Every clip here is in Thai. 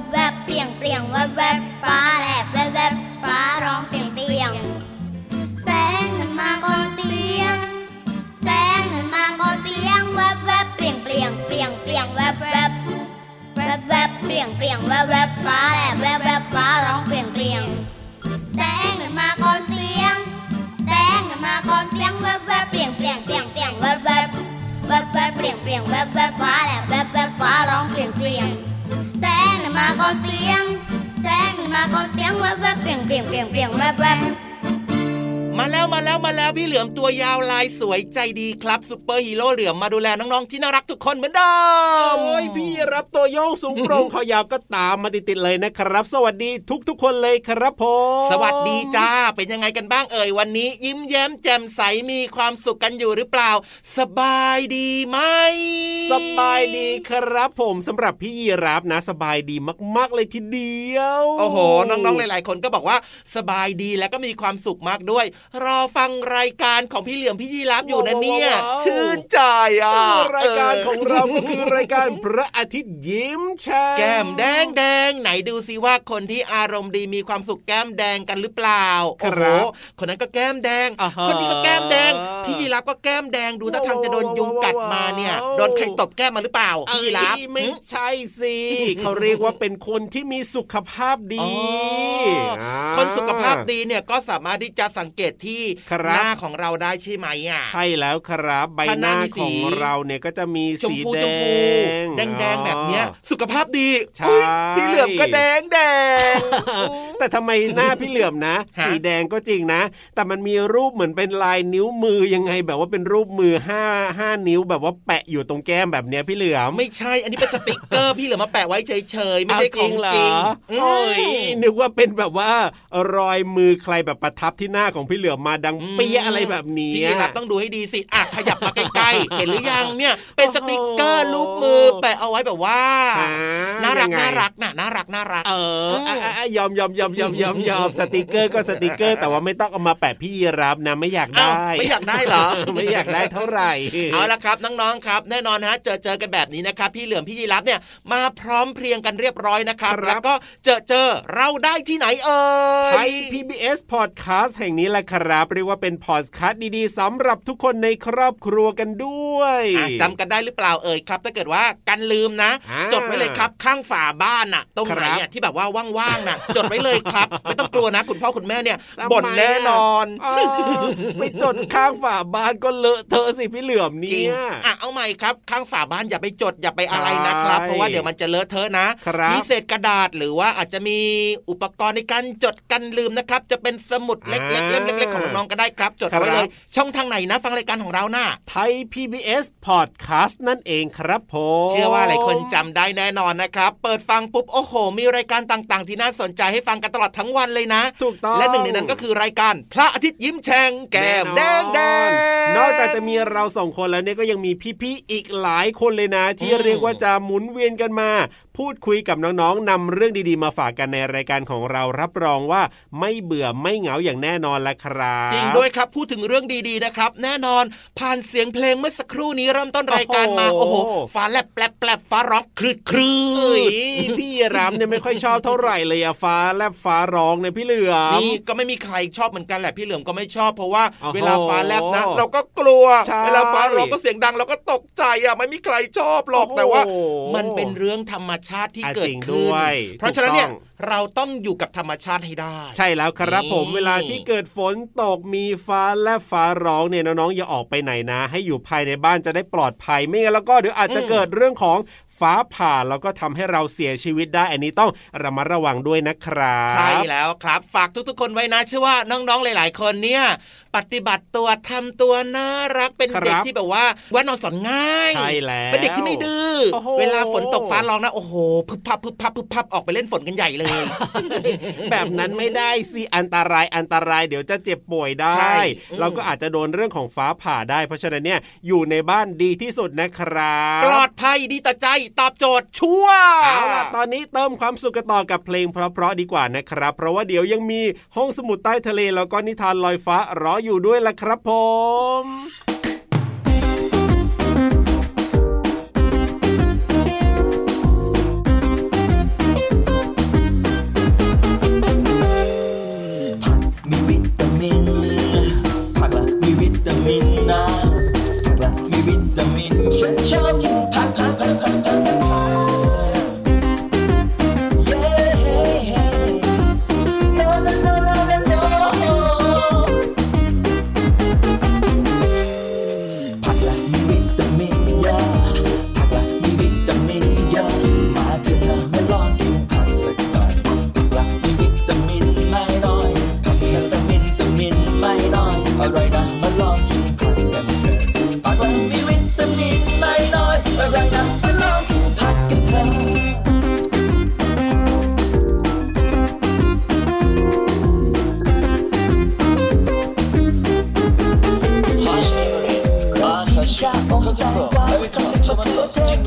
บแวบเปลี่ยงเปลี่ยงแวบแวบฟ้าแลบแวบแวบฟ้าร้องเปลี่ยงเปลี่ยงแสงนั้นมาก่อนเสียง แสงนั้นมาก่อนเสียงแวบแวบเปลี่ยงเปลี่ยงเปลี่ยงเปลี่ยงแวบแวบแวบแวบเปลี่ยงเปลี่ยงแวบแวบฟ้าแลบแวบแวบฟ้าร้องเปลี่ยงเปลี่ยงแสงนั้นมาก่อนเสียง แสงนั้นมาก่อนเสียงแวบแวบเปลี่ยงเปลี่ยงเปลี่ยงเปลี่ยงแวบแวบแวบแวบเปลี่ยงเปลี่ยงแวบแวบฟ้าแลบแวบแวบฟ้าร้องเปลี่ยงเปลี่ยงแสงน่ะ มาก็เสียง แสงมาก็เสียงแวบแวบเปรี้ยงเปรี้ยงเปรี้ยงเปรี้ยงแวบแวบ มาแล้วมาแล้วมาแล้วพี่เหลือมตัวยาวลายสวยใจดีครับซูเปอร์ฮีโร่เหลือมมาดูแลน้องๆที่น่ารักทุกคนเหมือนเดิมโอ้ยพี่ยีราฟตัวโย่งสูงโปร่งคอยาวก็ตามมาติดๆเลยนะครับ สวัสดีทุกๆคนเลยครับผมสวัสดีจ้าเป็นยังไงกันบ้างเอ่ยวันนี้ ยิ้มแย้มแจ่มใสมีความสุขกันอยู่หรือเปล่า สบายดีไหมสบายดีครับผมสำหรับพี่ยีรับนะ สบายดีมากๆเลยทีเดียว โอ้โหน้องๆหลาย ๆ คนก็บอกว่าสบายดีแล้วก็มีความสุขมากด้วยรอฟังรายการของพี่เหลือมพี่ยีรับอยู่นะเนี่ยชื่นใจอะรายการของเราก็คือรายการพระอาทิตย์ยิ้มแฉ่งแก้มแดงแดงไหนดูซิว่าคนที่อารมณ์ดีมีความสุขแก้มแดงกันหรือเปล่าครัโอ้บโหคนนั้นก็แก้มแดงอ่าฮะคนนี้ก็แก้มแดง พี่ยีรับก็แก้มแดงดูท่าทางจะโดนยุงกัดมาเนี่ยโดนใครตบแก้มมาหรือเปล่าพี่ยีรับเอ้ยไม่ใช่สิเขาเรียกว่าเป็นคนที่มีสุขภาพดีอ๋ออ่าคนสุขภาพดีเนี่ยก็สามารถที่จะสังเกตที่ครับหน้าของเราได้ใช่ไหมอะใช่แล้วครับ ใบถ้าหหน้าน้ามีสีของเราเนี่ยก็จะมีชมสีพูแดชมพูงแดงแดงๆแบบเนี้ย สุขภาพดีใช่อุ๊ยพี่เหลือมก็แดงแดงแต่ทำไมหน้าพี่เหลือมนะฮะสีแดงก็จริงนะ แต่มันมีรูปเหมือนเป็นลายนิ้วมือยังไงแบบว่าเป็นรูปมือห้าห้านิ้วแบบว่าแปะอยู่ตรงแก้มแบบเนี้ยพี่เหลือมไม่ใช่อันนี้เป็นสติกเกอร์พี่เหลือมาแปะไว้เฉยๆไม่ใช่ของเหรจริงโอ้ยนึกว่าเป็นแบบว่ารอยมือใครแบบประทับที่หน้าของพี่เหลือมมาดังเปี้ยอะไรแบบนี้พี่รับต้องดูให้ดีสิอะขยับมาใกล้ๆเห็นหรือยังเนี่ย เป็นสติกเกอร์รูปมือแปะเอาไว้แบบว่าอ่าน่ารักยังไงน่ารักน่ะน่ารักน่ารัก เอออะอะอะยอมยอมยอมยอมยอมยอมสติกเกอร์ก็สติกเกอร์ แต่ว่าไม่ต้องเอามาแปะพี่ยีราฟนะไม่อยากเอ้าได้ ไม่อยากได้เหรอไม่อยากได้เท่าไหร่เอาละครับน้องๆครับ แน่นอนฮะเจอเจอกันแบบนี้นะครับ พี่เหลือมพี่ยีราฟเนี่ยมาพร้อมเพรียงกันเรียบร้อยนะครับครับแล้วก็เจอเจอเราได้ที่ไหนเอ่ยไทย PBS Podcast แห่งนี้แหละครับเรียกว่าเป็นพอดแคสต์ดีๆสำหรับทุกคนในครอบครัวกันด้วยอะจำกันได้หรือเปล่าเอ่ยครับ ถ้าเกิดว่ากันลืมนะอ่าจดไว้เลยครับข้างฝาบ้านน่ะ ตรงไหนครัอะบที่แบบว่าว่างๆน่ะ จดไว้เลยครับ ไม่ต้องกลัวนะ คุณพ่อคุณแม่เนี่ยทำไมบ่นแน่นอนเออไปจดข้างฝาบ้านก็เลอะเทอะสิพี่เหลือมจริเนี่งยอะเอาใหม่ครับ ข้างฝาบ้านอย่าไปจดอย่าไปอะไรนะครับใช่เพราะว่าเดี๋ยวมันจะเลอะเทอะนะครับมีเศษกระดาษหรือว่าอาจจะมีอุปกรณ์ในการจดกันลืมนะครับ จะเป็นสมุดเล็กๆเล่มเล็กๆของน้องๆก็ได้ครับจดเอาไว้เลย ช่องทางไหนนะ ฟังรายการของเราน่ะไทย PBS Podcast นั่นเองครับผมเชื่อว่าหลายคนจำได้แน่นอนนะครับ เปิดฟังปุ๊บโอ้โห มีรายการต่างๆ ที่น่าสนใจให้ฟังกันตลอดทั้งวันเลยนะถูกต้องและหนึ่งในนั้นก็คือรายการพระอาทิตย์ยิ้มแฉ่งแก้มแดงแดงนอกจากจะมีเราสองคนแล้วเนี่ยก็ยังมีพี่ๆอีกหลายคนเลยนะ ที่อืมเรียกว่าจะหมุนเวียนกันมา พูดคุยกับน้องๆนำเรื่องดีๆ มาฝากกันในรายการของเรารับรองว่าไม่เบื่อไม่เหงาอย่างแน่นอนละครับจริงด้วยครับพูดถึงเรื่องดีๆนะครับ แน่นอน ผ่านเสียงเพลงเมื่อสักครู่นี้เริ่มต้นรายการมาโอ้โอ้โหโหฟ้าแลบแปลบแปลบฟ้าร้องคลืดคลืเอ้ยดพี่รามเนี่ยไม่ค่อยชอบเท่าไหร่เลยอะฟ้าแลบฟ้าร้องเนี่ยพี่เหลือมนี่ก็ไม่มีใครชอบเหมือนกันแหละพี่เหลือมก็ไม่ชอบเพราะว่าโอ้โหเวลาฟ้าแลบนะ เราก็กลัวใช่เวลาฟ้าร้องก็เสียงดังเราก็ตกใจอะไม่มีใครชอบหรอกโอ้โหแต่ว่า มันเป็นเรื่องธรรมชาติที่อะเกิจริดงขึ้นด้วยเพราะฉะนั้นเนี่ยถูกต้องเราต้องอยู่กับธรรมชาติให้ได้ ใช่แล้วครับนี่ผมเวลาที่เกิดฝนตกมีฟ้าและฟ้าร้องเนี่ยน้องๆอย่าออกไปไหนนะ ให้อยู่ภายในบ้านจะได้ปลอดภัยไม่งั้นแล้วก็เดี๋ยวอาจจะเกิดเรื่องของฟ้าผ่าแล้วก็ทำให้เราเสียชีวิตได้ อันนี้ต้องระมัดระวังด้วยนะครับ ใช่แล้วครับ ฝากทุกๆ คนไว้นะเชื่อว่าน้องๆหลาย ๆ คนเนี่ยปฏิบัติตัวทำตัวน่ารักเป็นครับเด็กที่แบบว่าว่านอนสอนง่ายใช่แล้วเป็นเด็กที่ไม่ดื้อโอ้โหเวลาฝนตกฟ้าร้องนะโอ้โหพึบพับพึบพับพึบพับออกไปเล่นฝนกันใหญ่เลย แบบนั้นไม่ได้สิอันตรายอันตรายเดี๋ยวจะเจ็บป่วยได้ใช่อืมเราก็อาจจะโดนเรื่องของฟ้าผ่าได้ เพราะฉะนั้นเนี่ยอยู่ในบ้านดีที่สุดนะครับ ปลอดภัยดีต่อใจตอบโจทย์ชัวร์เอาล่ะตอนนี้เติมความสุขกันต่อกับเพลงเพราะๆดีกว่านะครับ เพราะว่าเดี๋ยวยังมีห้องสมุดใต้ทะเลแล้วก็นิทานลอยฟ้ารออยู่ด้วยล่ะครับผม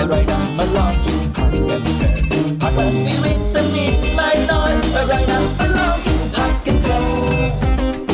อร่อยนะมาลองกินผักกันเถอะผักมันมีวิตามินไม่น้อยอร่อยนะมาลองกินผักกันเถอะ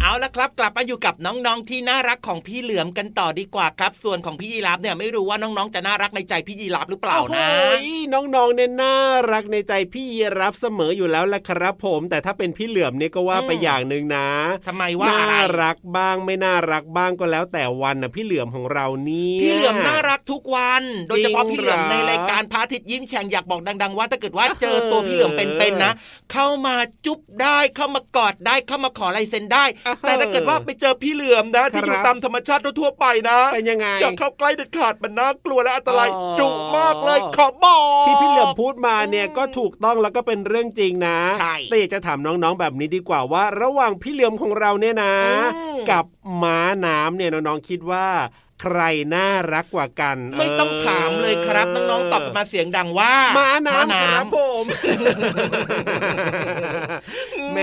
เอาละครับกลับมาอยู่กับน้องๆที่น่ารักของพี่เหลือมกันต่อดีกว่าครับ ส่วนของพี่ยีรับเนี่ยไม่รู้ว่าน้องๆจะน่ารักในใจพี่ยีรับหรือเปล่านะโอ้โหน้องๆเนี่ยน่ารักในใจพี่ยีรับเสมออยู่แล้วแหละครับผม แต่ถ้าเป็นพี่เหลือมเนี่ยก็ว่าไปอืมอย่างหนึ่งนะทำไมว่าน่าอะไรรักบ้างไม่น่ารักบ้างก็แล้วแต่วันนะพี่เหลือมของเราเนี่ยพี่เหลือมน่ารักทุกวัน โดยเฉพาะจริงพี่เหลือมเหรอในรายการพระอาทิตย์ยิ้มแฉ่งอยากบอกดัง ๆ ว่าถ้าเกิดว่าเจอตัวพี่เหลือมเป็นๆนะ เข้ามาจุ๊บได้เข้ามากอดได้เข้ามาขอลายเซ็นได้ แต่ถ้าเกิดว่าไปเจอพี่เหลือมนะที่อยู่ตามธรรมชาติทั่วๆไปนะเป็นยังไงอย่าเข้าใกล้เด็ดขาดมันน่ากลัวและอันตรายอ๋อดุมากเลยขอบอกที่พี่เหลือมพูดมาเนี่ยก็ถูกต้องแล้วก็เป็นเรื่องจริงนะใช่แต่อยากจะถามน้องๆแบบนี้ดีกว่าว่า ระหว่างพี่เหลือมของเราเนี่ยนะอืมกับม้าน้ำเนี่ยน้องๆคิดว่าใครน่ารักกว่ากัน ไม่ต้องถามเลยครับน้องๆตอบกันมาเสียงดังว่าม้าน้ำครับผม แหม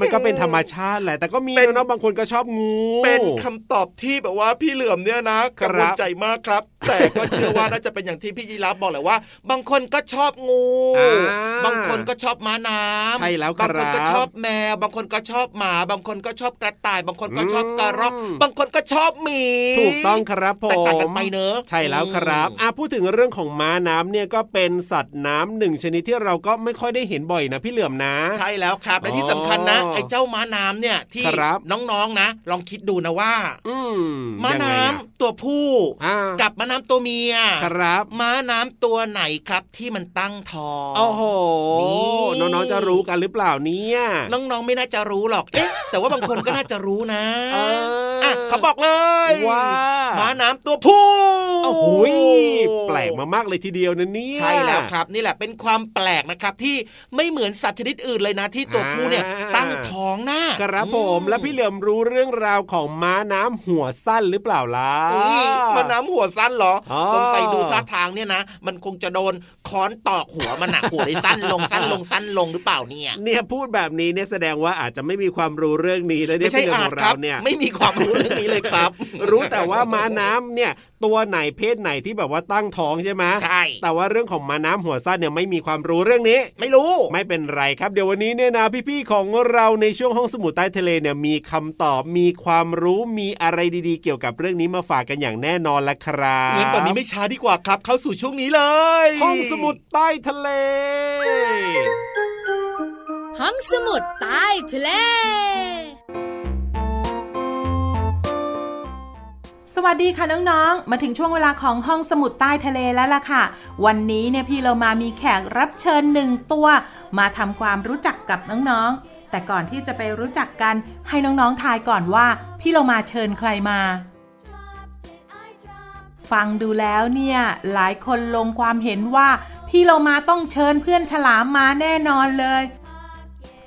มันก็เป็นธรรมชาติแหละ แต่ก็มีเป็นน้องๆบางคนก็ชอบงู เป็นคำตอบที่แบบว่าพี่เหลือมเนี่ยนะครักับงวลใจมากครับ แต่ก็เชื่อว่าน่าจะเป็นอย่างที่พี่ยีรับบอกแหละว่า บางคนก็ชอบงูอ่าบางคนก็ชอบม้าน้ำใช่แล้วครับบางคนก็ชอบแมว บางคนก็ชอบหมา บางคนก็ชอบกระต่าย บางคนก็ชอบกระรอกอืมบางคนก็ชอบหมีถูกต้องครับผมแตกต่างกันไปเนอะใช่แล้วครับอืมอะพูดถึงเรื่องของม้าน้ำเนี่ยก็เป็นสัตว์น้ำหนึ่งชนิดที่เราก็ไม่ค่อยได้เห็นบ่อยนะพี่เหลือมนะ ใช่แล้วครับและที่สำคัญนะไอ้เจ้าม้าน้ำเนี่ยที่ครับน้องๆนะ ลองคิดดูนะว่า อืมม้ายังไงน้ำอะตัวผู้อ่ากับม้าน้ำตัวเมียครับ ม้าน้ำตัวไหนครับที่มันตั้งท้องโอ้โหนี่น้องๆจะรู้กันหรือเปล่าเนี่ยน้องๆไม่น่าจะรู้หรอกเอ๊ะแต่ว่าบางคนก็น่าจะรู้นะเอออะเขาบอกเลยว่าม้าน้ำตัวผู้โอ้โหแปลกมากๆเลยทีเดียวนะเนี่ยใช่แล้วครับ นี่แหละเป็นความแปลกนะครับที่ไม่เหมือนสัตว์ชนิดอื่นเลยนะที่ตัวผู้เนี่ยอ่าตั้งท้องหน้า ครับผมและพี่เหลิมรู้เรื่องราวของม้าน้ำหัวสั้นหรือเปล่าล่ะเอ้ยม้าน้ำหัวสั้นเหรออ๋อสงสัยดูท่าทางเนี่ยนะ มันคงจะโดนค้อนตอกหัวมันหนักหัวเลยสั้นลงสั้นลงสั้นลงหรือเปล่าเนี่ยเนี่ยพูดแบบนี้เนี่ยแสดงว่าอาจจะไม่มีความรู้เรื่องนี้เลยเนี่ไม่ยใช่พี่เหลิมอาขจองครัเราบเนี่ยไม่มีความรู้เรื่องนี้เลยครับ รู้แต่ว่าม้าน้ำเนี่ย ตัวไหนเพศไหนที่แบบว่าตั้งท้องใช่ไหมใช่ แต่ว่าเรื่องของม้าน้ำหัวสั้นเนี่ยไม่มีความรู้เรื่องนี้ ไม่รู้ ไม่เป็นไรครับเดี๋ยววันนี้เนี่ยนะพี่ๆของเราในช่วงห้องสมุดใต้ทะเลเนี่ยมีคำตอบมีความรู้มีอะไรดีๆ เกี่ยวกับเรื่องนี้มาฝากกันอย่างแน่นอนละครับงั้นตอนนี้ไม่ช้าดีกว่าครับ เข้าสู่ช่วงนี้เลย ห้องสมุดใต้ทะเล ห้องสมุดใต้ทะเล สวัสดีค่ะน้องๆ มาถึงช่วงเวลาของห้องสมุดใต้ทะเลแล้วล่ะค่ะ วันนี้เนี่ยพี่เรามามีแขกรับเชิญหนึ่งตัว มาทำความรู้จักกับน้องๆ แต่ก่อนที่จะไปรู้จักกันให้น้องๆ ทายก่อนว่า พี่เรามาเชิญใครมา ฟังดูแล้วเนี่ยหลายคนลงความเห็นว่า พี่เรามาต้องเชิญเพื่อนฉลามมาแน่นอนเลย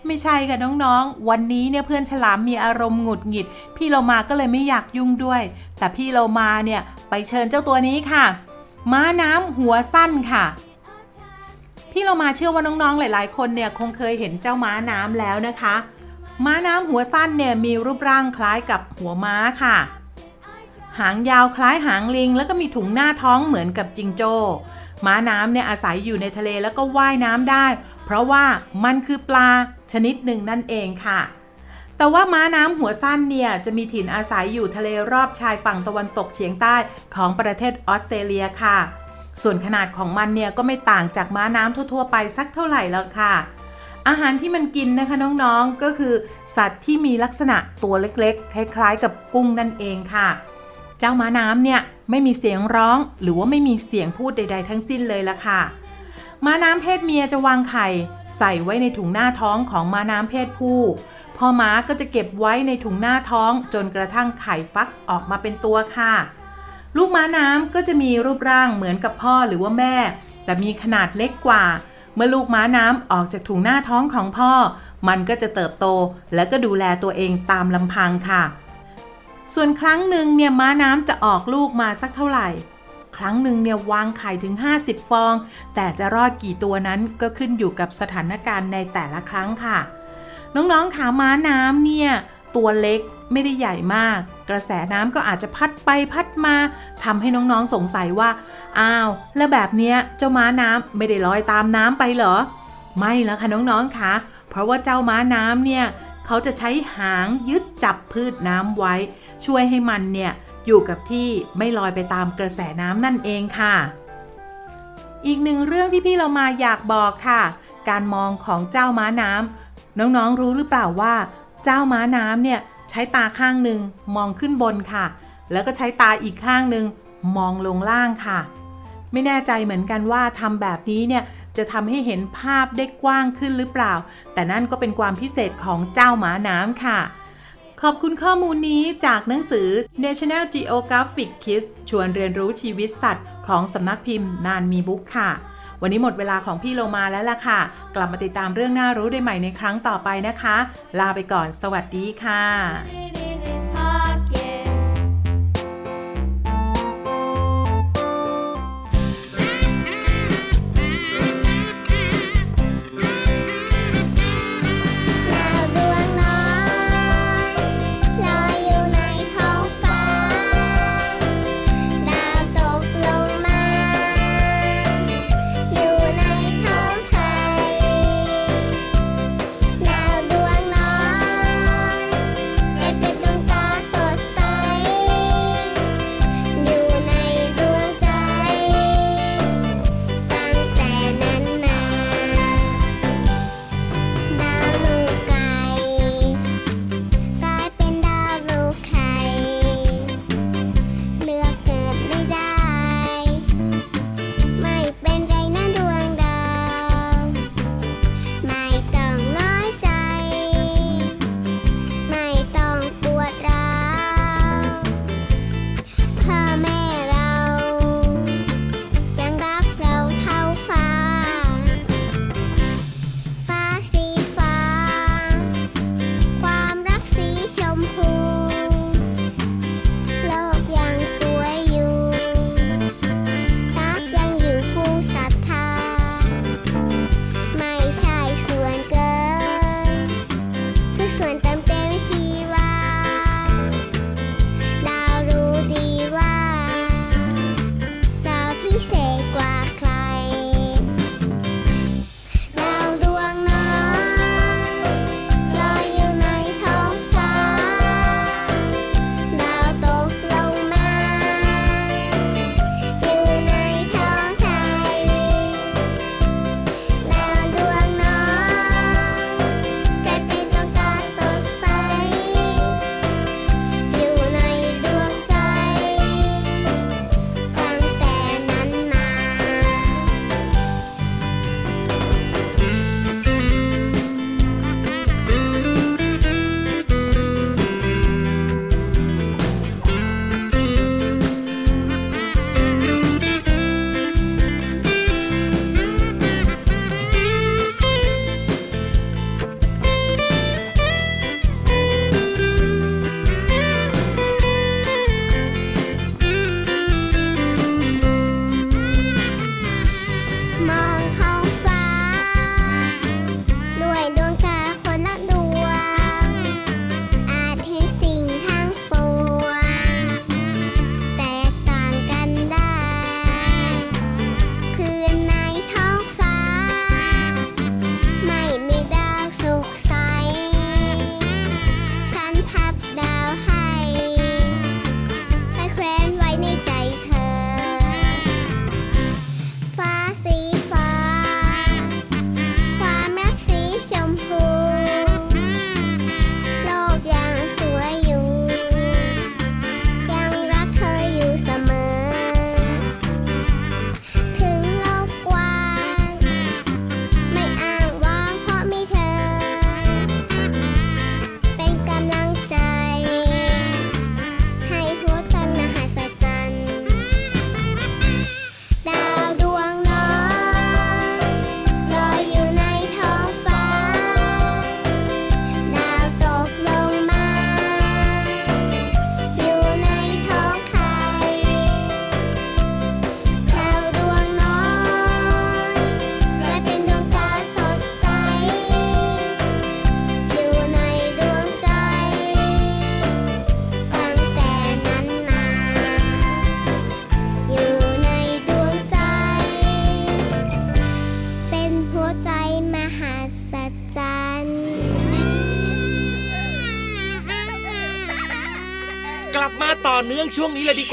ไม่ใช่ค่ะน้องๆ วันนี้เนี่ยเพื่อนฉลามมีอารมณ์หงุดหงิด พี่เรามาก็เลยไม่อยากยุ่งด้วย แต่พี่เรามาเนี่ยไปเชิญเจ้าตัวนี้ค่ะ ม้าน้ำหัวสั้นค่ะ พี่เรามาเชื่อว่าน้องๆหลาย ๆ คนเนี่ยคงเคยเห็นเจ้าม้าน้ำแล้วนะคะ ม้าน้ำหัวสั้นเนี่ยมีรูปร่างคล้ายกับหัวม้าค่ะ หางยาวคล้ายหางลิง แล้วก็มีถุงหน้าท้องเหมือนกับจิงโจ้ม้าน้ำเนี่ยอาศัยอยู่ในทะเลแล้วก็ว่ายน้ำได้ เพราะว่ามันคือปลาชนิดหนึ่งนั่นเองค่ะ แต่ว่าม้าน้ำหัวสั้นเนี่ยจะมีถิ่นอาศัยอยู่ทะเลรอบชายฝั่งตะวันตกเฉียงใต้ของประเทศออสเตรเลียค่ะ ส่วนขนาดของมันเนี่ยก็ไม่ต่างจากม้าน้ำทั่วๆไปสักเท่าไหร่แล้วค่ะ อาหารที่มันกินนะคะน้องๆก็คือ สัตว์ที่มีลักษณะตัวเล็กๆ คล้ายๆ กับกุ้งนั่นเองค่ะ เจ้าม้าน้ำเนี่ยไม่มีเสียงร้องหรือว่าไม่มีเสียงพูดใด ๆ ทั้งสิ้นเลยละค่ะม้าน้ำเพศเมียจะวางไข่ ใส่ไว้ในถุงหน้าท้องของม้าน้ำเพศผู้ พ่อม้าก็จะเก็บไว้ในถุงหน้าท้องจนกระทั่งไข่ฟักออกมาเป็นตัวค่ะ ลูกม้าน้ำก็จะมีรูปร่างเหมือนกับพ่อหรือว่าแม่ แต่มีขนาดเล็กกว่า เมื่อลูกม้าน้ำออกจากถุงหน้าท้องของพ่อ มันก็จะเติบโต และก็ดูแลตัวเองตามลำพังค่ะ ส่วนครั้งหนึ่งเนี่ยม้าน้ำจะออกลูกมาสักเท่าไหร่ ครั้งหนึ่งเนี่ยวางไข่ถึง 50 ฟอง แต่จะรอดกี่ตัวนั้นก็ขึ้นอยู่กับสถานการณ์ในแต่ละครั้งค่ะ น้องๆขาม้าน้ำเนี่ยตัวเล็กไม่ได้ใหญ่มาก กระแสน้ำก็อาจจะพัดไปพัดมาทำให้น้องๆสงสัยว่า อ้าว แล้วแบบเนี้ยเจ้าม้าน้ำไม่ได้ลอยตามน้ำไปเหรอ ไม่แล้วค่ะน้องๆค่ะ เพราะว่าเจ้าม้าน้ำเนี่ยเขาจะใช้หางยึดจับพืชน้ำไว้ ช่วยให้มันเนี่ยอยู่กับที่ไม่ลอยไปตามกระแสน้ำนั่นเองค่ะ อีกหนึ่งเรื่องที่พี่เรามาอยากบอกค่ะ การมองของเจ้าม้าน้ำ น้องๆรู้หรือเปล่าว่า เจ้าม้าน้ำเนี่ยใช้ตาข้างหนึ่งมองขึ้นบนค่ะ แล้วก็ใช้ตาอีกข้างหนึ่งมองลงล่างค่ะ ไม่แน่ใจเหมือนกันว่าทำแบบนี้เนี่ยจะทำให้เห็นภาพได้กว้างขึ้นหรือเปล่า แต่นั่นก็เป็นความพิเศษของเจ้าหมาน้ำค่ะ ขอบคุณข้อมูลนี้จากหนังสือ National Geographic Kids ชวนเรียนรู้ชีวิตสัตว์ ของสำนักพิมพ์นานมีบุ๊กค่ะ วันนี้หมดเวลาของพี่โลมาแล้วล่ะค่ะ กลับมาติดตามเรื่องน่ารู้ได้ใหม่ในครั้งต่อไปนะคะ ลาไปก่อน สวัสดีค่ะ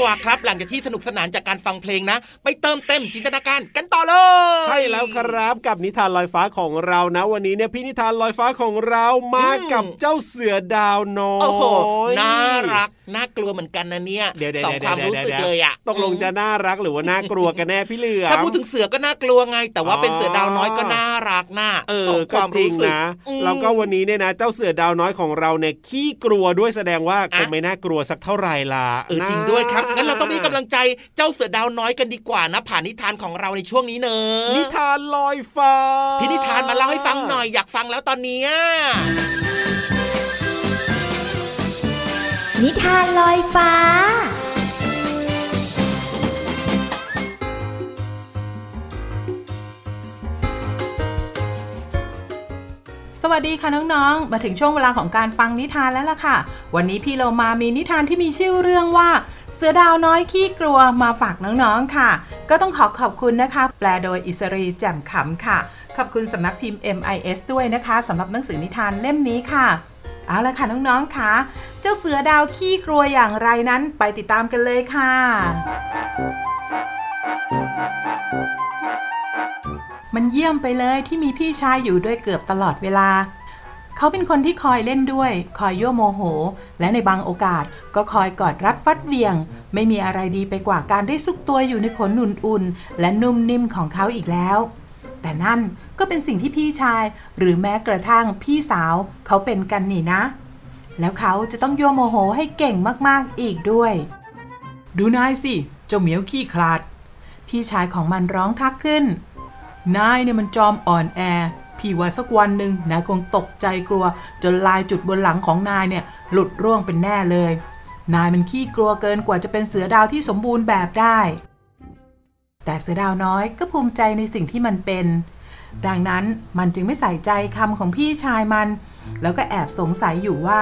ช่วงนี้เลยดีกว่า ครับ หลังจากที่สนุกสนานจากการฟังเพลงนะ ไปเติมเต็มจินตนาการกันต่อเลย ใช่แล้วครับกับนิทานลอยฟ้าของเรานะ วันนี้เนี่ยพี่นิทานลอยฟ้าของเรามากับเจ้าเสือดาวน้อยโอ้โหน่ารักน่ากลัวเหมือนกันนะเนี่ยเดี๋ยวๆๆๆๆสองความรู้สึกเลยอะตกลงจะน่ารักหรือว่าน่ากลัวกันแน่พี่เหลือมถ้าพูดถึงเสือก็น่ากลัวไง แต่ว่าอ๋อเป็นเสือดาวน้อยก็น่ารักน่าเอสอองคก็วามจริงสึกนะอืมแล้วก็วันนี้เนี่ยนะ เจ้าเสือดาวน้อยของเราเนี่ยขี้กลัวด้วยแสดงว่าคอะงไม่น่ากลัวสักเท่าไหร่ล่ะเออนะจริงด้วยครับงั้นเราต้องมีกำลังใจเจ้าเสือดาวน้อยกันดีกว่านะผ่านนิทานของเราในช่วงนี้เนอะนิทานลอยฟ้าพี่นิทานมาเล่าให้ฟังหน่อยอยากฟังแล้วตอนเนี้ยนิทานลอยฟ้าสวัสดีค่ะน้องๆ มาถึงช่วงเวลาของการฟังนิทานแล้วล่ะค่ะ วันนี้พี่เรามามีนิทานที่มีชื่อเรื่องว่า เสือดาวน้อยขี้กลัวมาฝากน้องๆค่ะ ก็ต้องขอขอบคุณนะคะ แปลโดยอิสรีแจ่มขำค่ะ ขอบคุณสำนักพิมพ์ MIS ด้วยนะคะสำหรับหนังสือนิทานเล่มนี้ค่ะ เอาละค่ะน้องๆค่ะ เจ้าเสือดาวขี้กลัวอย่างไรนั้นไปติดตามกันเลยค่ะมันเยี่ยมไปเลยที่มีพี่ชายอยู่ด้วยเกือบตลอดเวลา เขาเป็นคนที่คอยเล่นด้วย คอยยั่วโมโห และในบางโอกาสก็คอยกอดรัดฟัดเวียง ไม่มีอะไรดีไปกว่าการได้ซุกตัวอยู่ในขนอุ่นๆและนุ่มนิ่มของเขาอีกแล้ว แต่นั่นก็เป็นสิ่งที่พี่ชาย หรือแม้กระทั่งพี่สาวเขาเป็นกันนี่นะ แล้วเขาจะต้องยั่วโมโหให้เก่งมากๆอีกด้วย ดูนายสิเจ้าเหมียวขี้คลาด พี่ชายของมันร้องทักขึ้นนายเนี่ยมันจอมอ่อนแอ พี่ว่าสักวันหนึ่งนายคงตกใจกลัว จนลายจุดบนหลังของนายเนี่ย หลุดร่วงเป็นแน่เลย นายมันขี้กลัวเกินกว่าจะเป็นเสือดาวที่สมบูรณ์แบบได้ แต่เสือดาวน้อยก็ภูมิใจในสิ่งที่มันเป็น ดังนั้นมันจึงไม่ใส่ใจคำของพี่ชายมัน แล้วก็แอบสงสัยอยู่ว่า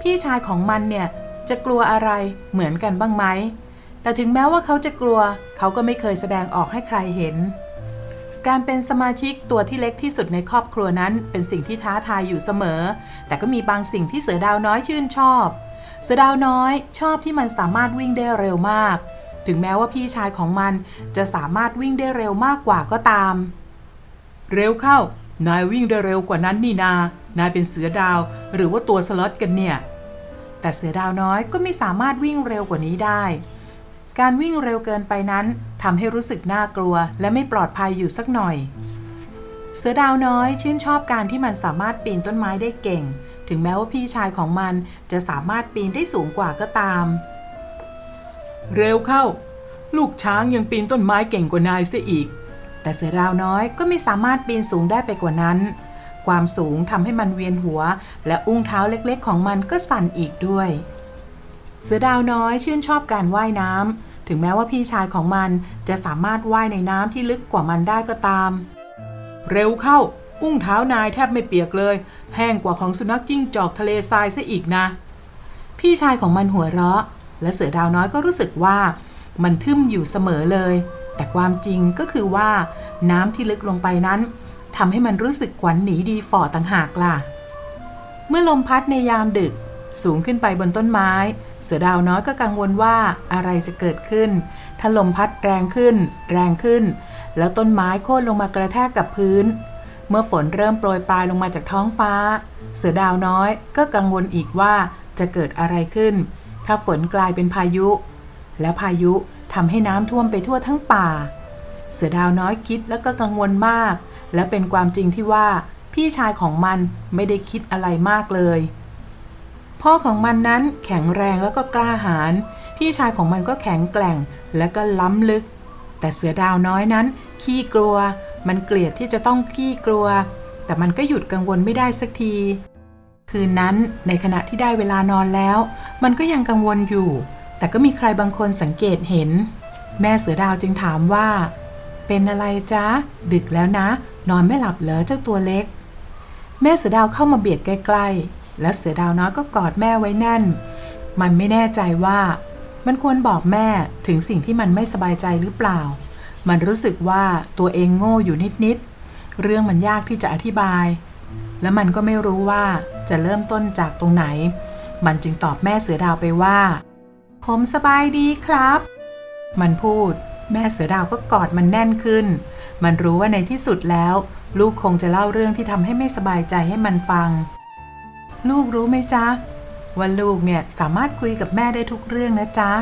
พี่ชายของมันเนี่ยจะกลัวอะไรเหมือนกันบ้างไหมแต่ถึงแม้ว่าเขาจะกลัว เขาก็ไม่เคยแสดงออกให้ใครเห็น การเป็นสมาชิกตัวที่เล็กที่สุดในครอบครัวนั้น เป็นสิ่งที่ท้าทายอยู่เสมอ แต่ก็มีบางสิ่งที่เสือดาวน้อยชื่นชอบ เสือดาวน้อยชอบที่มันสามารถวิ่งได้เร็วมาก ถึงแม้ว่าพี่ชายของมันจะสามารถวิ่งได้เร็วมากกว่าก็ตาม เร็วเข้า นายวิ่งได้เร็วกว่านั้นนี่นา นายเป็นเสือดาว หรือว่าตัวสล็อตกันเนี่ย แต่เสือดาวน้อยก็ไม่สามารถวิ่งเร็วกว่านี้ได้ การวิ่งเร็วเกินไปนั้นทำให้รู้สึกน่ากลัว และไม่ปลอดภัยอยู่สักหน่อย เสือดาวน้อยชื่นชอบการที่มันสามารถปีนต้นไม้ได้เก่ง ถึงแม้ว่าพี่ชายของมันจะสามารถปีนได้สูงกว่าก็ตาม เร็วเข้า ลูกช้างยังปีนต้นไม้เก่งกว่านายเสียอีก แต่เสือดาวน้อยก็ไม่สามารถปีนสูงได้ไปกว่านั้น ความสูงทำให้มันเวียนหัว และอุ้งเท้าเล็กๆ ของมันก็สั่นอีกด้วย เสือดาวน้อยชื่นชอบการว่ายน้ำ ถึงแม้ว่าพี่ชายของมันจะสามารถว่ายในน้ำที่ลึกกว่ามันได้ก็ตาม เร็วเข้า อุ้งเท้านายแทบไม่เปียกเลย แห้งกว่าของสุนัขจิ้งจอกทะเลทรายซะอีกนะ พี่ชายของมันหัวเราะ และเสือดาวน้อยก็รู้สึกว่า มันทึมอยู่เสมอเลย แต่ความจริงก็คือว่า น้ำที่ลึกลงไปนั้นทำให้มันรู้สึกขวัญหนีดีฝ่อต่างหากล่ะ เมื่อลมพัดในยามดึก สูงขึ้นไปบนต้นไม้ เสือดาวน้อยก็กังวลว่าอะไรจะเกิดขึ้น ถ้าลมพัดแรงขึ้น แรงขึ้น แล้วต้นไม้โค่นลงมากระแทกกับพื้น เมื่อฝนเริ่มโปรยปลายลงมาจากท้องฟ้า เสือดาวน้อยก็กังวลอีกว่าจะเกิดอะไรขึ้น ถ้าฝนกลายเป็นพายุ แล้วพายุทำให้น้ำท่วมไปทั่วทั้งป่า เสือดาวน้อยคิดแล้วก็กังวลมาก และเป็นความจริงที่ว่าพี่ชายของมันไม่ได้คิดอะไรมากเลย พ่อของมันนั้นแข็งแรงแล้วก็กล้าหาญ พี่ชายของมันก็แข็งแกร่งและก็ล้ำลึก แต่เสือดาวน้อยนั้น ขี้กลัว มันเกลียดที่จะต้องขี้กลัว แต่มันก็หยุดกังวลไม่ได้สักที คืนนั้นในขณะที่ได้เวลานอนแล้ว มันก็ยังกังวลอยู่ แต่ก็มีใครบางคนสังเกตเห็น แม่เสือดาวจึงถามว่า เป็นอะไรจ๊ะ ดึกแล้วนะ นอนไม่หลับเหรอเจ้าตัวเล็ก แม่เสือดาวเข้ามาเบียดใกล้ๆ และเสือดาวน้อยก็กอดแม่ไว้แน่น มันไม่แน่ใจว่ามันควรบอกแม่ถึงสิ่งที่มันไม่สบายใจหรือเปล่า มันรู้สึกว่าตัวเองโง่อยู่นิดๆ เรื่องมันยากที่จะอธิบาย และมันก็ไม่รู้ว่าจะเริ่มต้นจากตรงไหน มันจึงตอบแม่เสือดาวไปว่า ผมสบายดีครับ มันพูด แม่เสือดาวก็กอดมันแน่นขึ้น มันรู้ว่าในที่สุดแล้ว ลูกคงจะเล่าเรื่องที่ทำให้ไม่สบายใจให้มันฟัง ลูกรู้ไหมจ๊ะว่าลูกเนี่ยสามารถคุยกับแม่ได้ทุกเรื่องนะจ๊ะ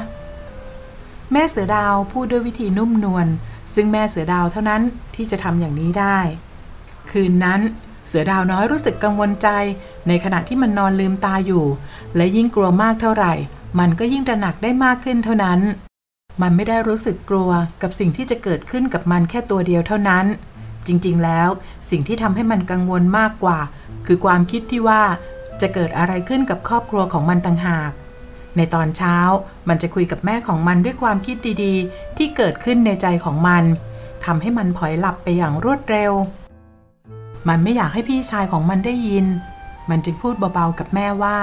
แม่เสือดาวพูดด้วยวิธีนุ่มนวลซึ่งแม่เสือดาวเท่านั้นที่จะทำอย่างนี้ได้ คืนนั้นเสือดาวน้อยรู้สึกกังวลใจ ในขณะที่มันนอนลืมตาอยู่ และยิ่งกลัวมากเท่าไหร่ มันก็ยิ่งตระหนักได้มากขึ้นเท่านั้น มันไม่ได้รู้สึกกลัวกับสิ่งที่จะเกิดขึ้นกับมันแค่ตัวเดียวเท่านั้น จริงๆแล้วสิ่งที่ทำให้มันกังวลมากกว่า คือความคิดที่ว่า จะเกิดอะไรขึ้นกับครอบครัวของมันต่างหาก ในตอนเช้ามันจะคุยกับแม่ของมันด้วยความคิดดีๆ ที่เกิดขึ้นในใจของมันทำให้มันผลอยหลับไปอย่างรวดเร็ว มันไม่อยากให้พี่ชายของมันได้ยิน มันจึงพูดเบาๆกับแม่ว่า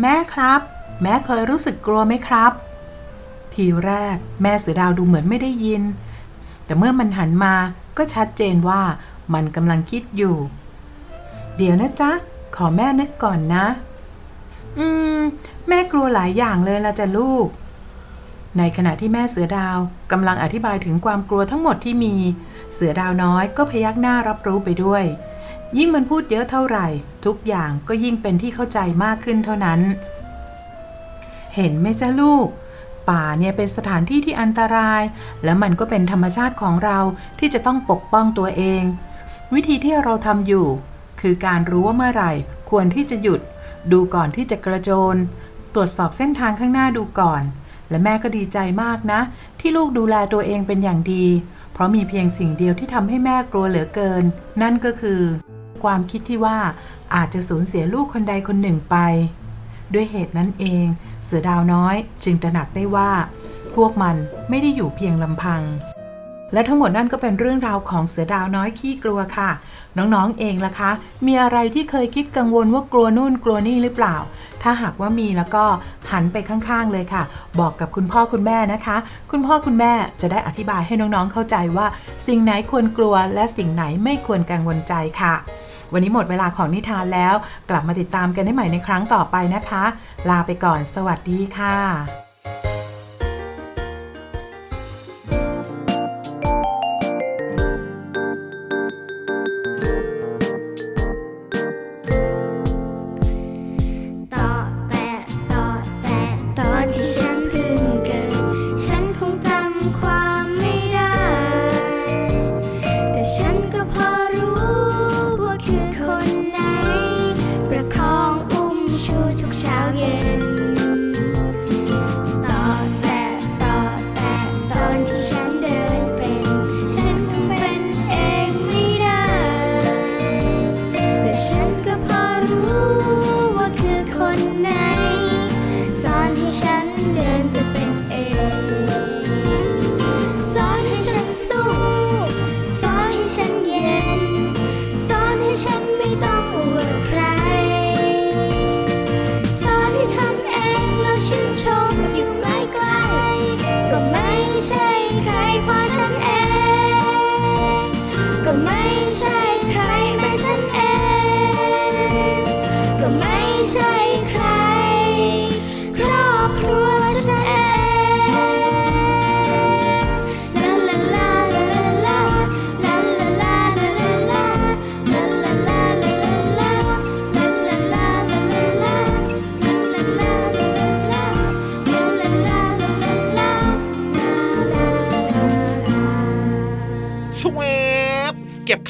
แม่ครับ แม่เคยรู้สึกกลัวไหมครับ ทีแรกแม่เสือดาวดูเหมือนไม่ได้ยิน แต่เมื่อมันหันมาก็ชัดเจนว่ามันกำลังคิดอยู่ เดี๋ยวนะจ๊ะ ขอแม่นึกก่อนนะ อืม แม่กลัวหลายอย่างเลยละจ้ะลูก ในขณะที่แม่เสือดาวกำลังอธิบายถึงความกลัวทั้งหมดที่มี เสือดาวน้อยก็พยักหน้ารับรู้ไปด้วย ยิ่งมันพูดเยอะเท่าไหร่ ทุกอย่างก็ยิ่งเป็นที่เข้าใจมากขึ้นเท่านั้น เห็นไหมจ้ะลูกป่าเนี่ยเป็นสถานที่ที่อันตราย และมันก็เป็นธรรมชาติของเราที่จะต้องปกป้องตัวเอง วิธีที่เราทำอยู่ คือการรู้ว่าเมื่อไหร่ควรที่จะหยุด ดูก่อนที่จะกระโจน ตรวจสอบเส้นทางข้างหน้าดูก่อน และแม่ก็ดีใจมากนะ ที่ลูกดูแลตัวเองเป็นอย่างดี เพราะมีเพียงสิ่งเดียวที่ทำให้แม่กลัวเหลือเกิน นั่นก็คือ ความคิดที่ว่าอาจจะสูญเสียลูกคนใดคนหนึ่งไป ด้วยเหตุนั้นเอง เสือดาวน้อยจึงตระหนักได้ว่า พวกมันไม่ได้อยู่เพียงลำพังและทั้งหมดนั่นก็เป็นเรื่องราวของเสือดาวน้อยขี้กลัวค่ะ น้องๆเองล่ะคะ มีอะไรที่เคยคิดกังวลว่ากลัวนู่นกลัวนี่หรือเปล่า ถ้าหากว่ามีแล้วก็หันไปข้างๆเลยค่ะ บอกกับคุณพ่อคุณแม่นะคะ คุณพ่อคุณแม่จะได้อธิบายให้น้องๆเข้าใจว่า สิ่งไหนควรกลัว และสิ่งไหนไม่ควรกังวลใจค่ะ วันนี้หมดเวลาของนิทานแล้ว กลับมาติดตามกันได้ใหม่ในครั้งต่อไปนะคะ ลาไปก่อน สวัสดีค่ะ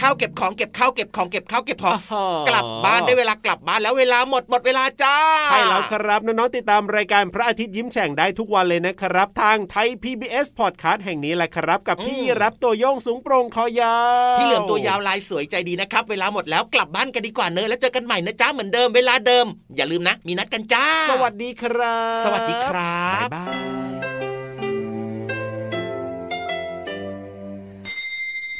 ข้าวเก็บของเก็บข้าวเก็บของเก็บข้าวเก็บของกลับบ้านได้เวลากลับบ้านแล้วเวลาหมดหมดเวลาจ้าใช่แล้วครับน้องๆติดตามรายการพระอาทิตย์ยิ้มแฉ่งได้ทุกวันเลยนะครับ ทางไทย PBS Podcast แห่งนี้แหละครับ กับพี่รับตัวโยงสูงโปร่งคอยาวพี่เหลือมตัวยาวลายสวยใจดีนะครับ เวลาหมดแล้วกลับบ้านกันดีกว่าเนอะแล้วเจอกันใหม่นะจ้าเหมือนเดิมเวลาเดิม อย่าลืมนะ มีนัดกันจ้า สวัสดีครับ สวัสดีครับบ๊ายบาย